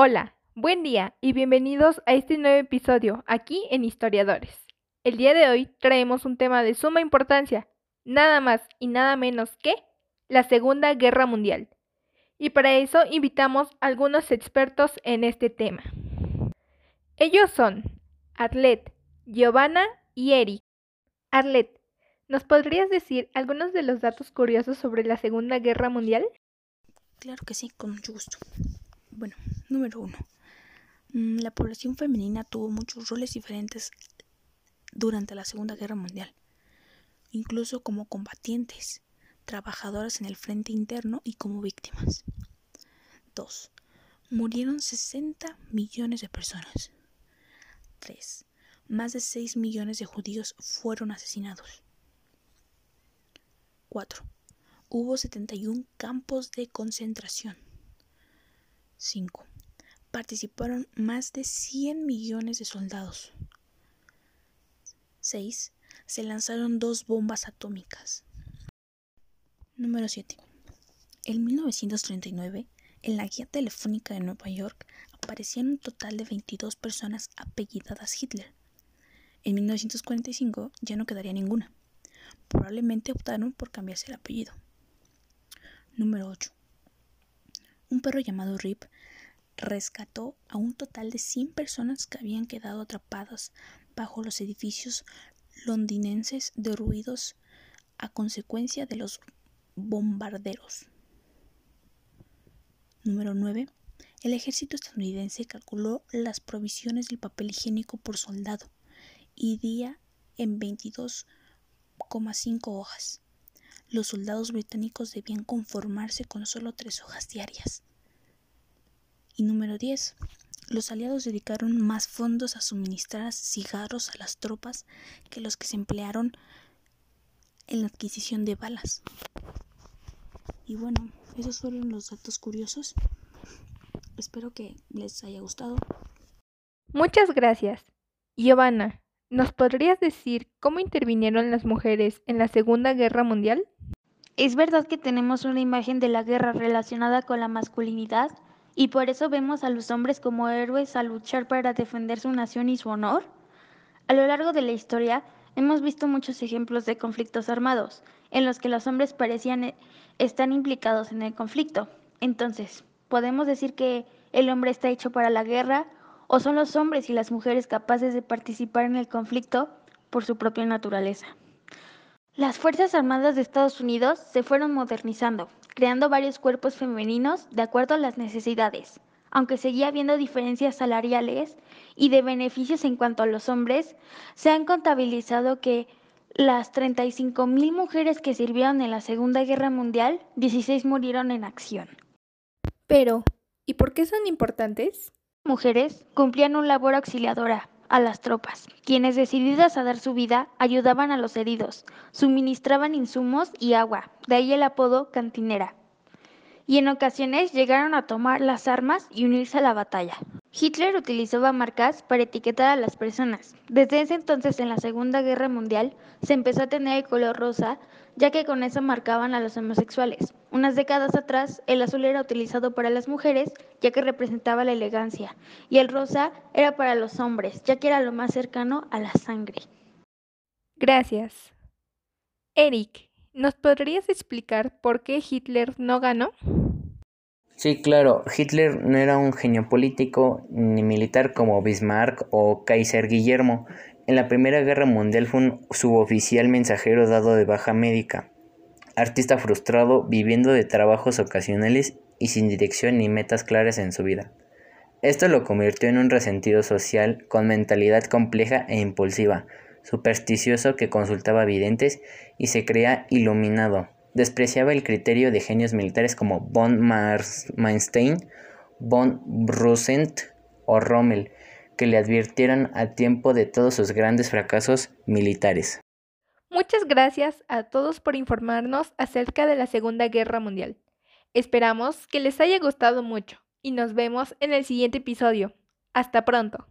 Hola, buen día y bienvenidos a este nuevo episodio aquí en Historiadores. El día de hoy traemos un tema de suma importancia, nada más y nada menos que la Segunda Guerra Mundial. Y para eso invitamos a algunos expertos en este tema. Ellos son Arlet, Giovanna y Eric. Arlet, ¿nos podrías decir algunos de los datos curiosos sobre la Segunda Guerra Mundial? Claro que sí, con mucho gusto. Bueno, número uno. Mm, la población femenina tuvo muchos roles diferentes durante la Segunda Guerra Mundial, incluso como combatientes, trabajadoras en el frente interno y como víctimas. 2. Murieron 60 millones de personas. 3. Más de 6 millones de judíos fueron asesinados. 4. Hubo 71 campos de concentración. 5. Participaron más de 100 millones de soldados. 6. Se lanzaron dos bombas atómicas. Número 7. En 1939, en la guía telefónica de Nueva York aparecían un total de 22 personas apellidadas Hitler. En 1945 ya no quedaría ninguna. Probablemente optaron por cambiarse el apellido. Número 8 un perro llamado Rip rescató a un total de 100 personas que habían quedado atrapadas bajo los edificios londinenses derruidos a consecuencia de los bombarderos. Número 9. El ejército estadounidense calculó las provisiones del papel higiénico por soldado y día en 22,5 hojas los soldados británicos debían conformarse con solo tres hojas diarias. Y número 10. Los aliados dedicaron más fondos a suministrar cigarros a las tropas que los que se emplearon en la adquisición de balas. Y bueno, esos fueron los datos curiosos. Espero que les haya gustado. Muchas gracias. Giovanna, ¿nos podrías decir cómo intervinieron las mujeres en la Segunda Guerra Mundial? Es verdad que tenemos una imagen de la guerra relacionada con la masculinidad y por eso vemos a los hombres como héroes a luchar para defender su nación y su honor. A lo largo de la historia hemos visto muchos ejemplos de conflictos armados en los que los hombres parecían eh, estar implicados en el conflicto. Entonces, ¿podemos decir que el hombre está hecho para la guerra o son los hombres y las mujeres capaces de participar en el conflicto por su propia naturaleza? Las Fuerzas Armadas de Estados Unidos se fueron modernizando, creando varios cuerpos femeninos de acuerdo a las necesidades. Aunque seguía habiendo diferencias salariales y de beneficios en cuanto a los hombres, se han contabilizado que las 35 mil mujeres que sirvieron en la Segunda Guerra Mundial, 16 murieron en acción. Pero, ¿y por qué son importantes? Mujeres cumplían un labor auxiliadora, a las tropas, quienes decididas a dar su vida ayudaban a los heridos, suministraban insumos y agua, de ahí el apodo cantinera. Y en ocasiones llegaron a tomar las armas y unirse a la batalla. Hitler utilizaba marcas para etiquetar a las personas. Desde ese entonces, en la Segunda Guerra Mundial, se empezó a tener el color rosa, ya que con eso marcaban a los homosexuales. Unas décadas atrás, el azul era utilizado para las mujeres, ya que representaba la elegancia, y el rosa era para los hombres, ya que era lo más cercano a la sangre. Gracias. Eric, ¿nos podrías explicar por qué Hitler no ganó? Sí, claro, Hitler no era un genio político ni militar como Bismarck o Kaiser Guillermo. En la Primera Guerra Mundial fue un suboficial mensajero dado de baja médica, artista frustrado, viviendo de trabajos ocasionales y sin dirección ni metas claras en su vida. Esto lo convirtió en un resentido social con mentalidad compleja e impulsiva, supersticioso que consultaba videntes y se creía iluminado despreciaba el criterio de genios militares como von Manstein, von Brusent o Rommel, que le advirtieran a tiempo de todos sus grandes fracasos militares. Muchas gracias a todos por informarnos acerca de la Segunda Guerra Mundial. Esperamos que les haya gustado mucho y nos vemos en el siguiente episodio. Hasta pronto.